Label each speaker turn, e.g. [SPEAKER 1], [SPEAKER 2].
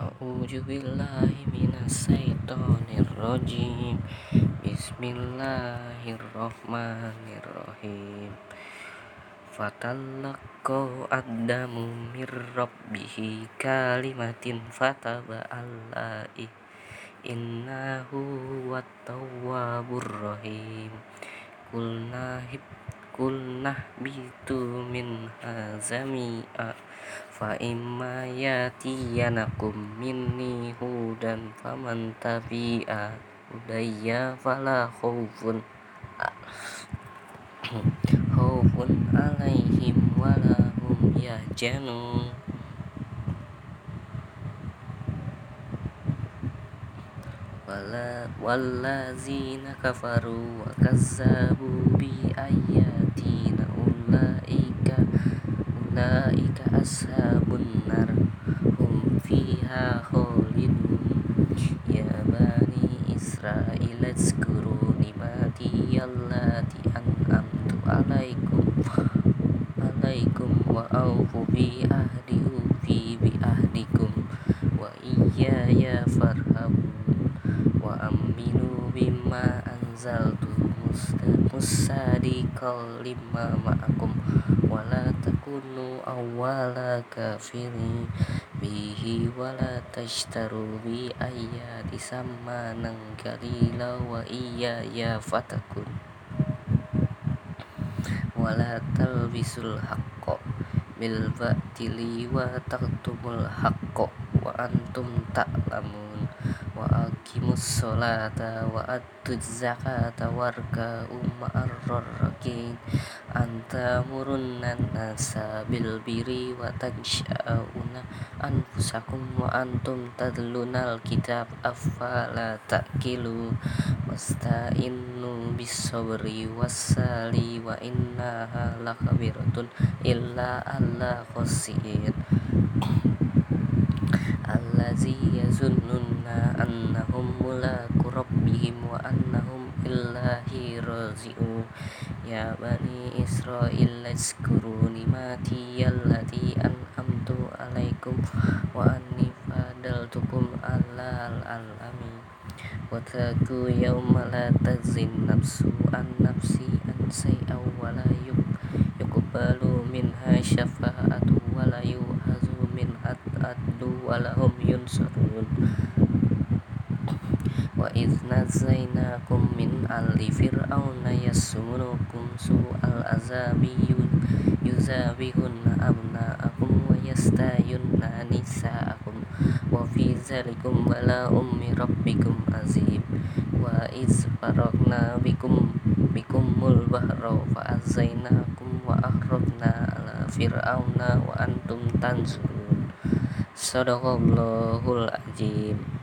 [SPEAKER 1] A'udzu billahi minasyaitonir rajim. Bismillahirrahmanirrahim. Adamu mir rabbih kalimatin fataba alaihi innahu huwat tawwabur rahim. Kulna hib kulna bitu min hazami'a fa imma yatiyanakum minni hudan faman tabi'a hudayya fala khaufun khaufun alaihim wala hum yahzanun. Wala wallazina kafaru wa kazzabu bi ayatina ulaika ulaika ashabun nar hum fiha khalidun ya bani israil azkuru nimati allati an'amtu alaikum. Alaikum wa awfu bi ahdi ufi bi ahdikum. Wa iyaya farhabun wa aminu bima anzaltu musadiqal lima ma'akum wa la takunu awwala kafirin bihi wa la tashtaru bi ayati samanan qalila wa iyaya fatakun. Wa la talbisul haqqo bil batili wa taqtumul haqqo wa antum ta'lamun wa aqimus sholata wa atuz zakata warka'u ma'ar rakin anta murunnan nasa bil birri wa tansha'una anfusakum wa antum tadlunal kitab afala ta'qilu wasta'inu bis sabri was sali wa innaha lakabiratun illa alla khasirin allazi yazunnuna annahum mulaku rabbihim wa annahum illahi razi'un ya bani israil azkuru nimati allati an'amtu alaikum wa anni fadaltukum alal alamin wa taku yawma la tazin nafsu an nafsi an say'aw wa la yuqbalu minha syafa'atu wa la yu'hazu minha adlu wa lahum yunsarun wa idh nazainakum min ali fir'auna yasumunukum su'al azabi yuzabihun abna'akum wa yastayunna nisa'akum wa fi zalikum bala'um min rabbikum azim wa idh faraqna bikum bikumul bahra fa azainakum wa akhrajna ala fir'auna wa antum tanzurun sadaqallahul azim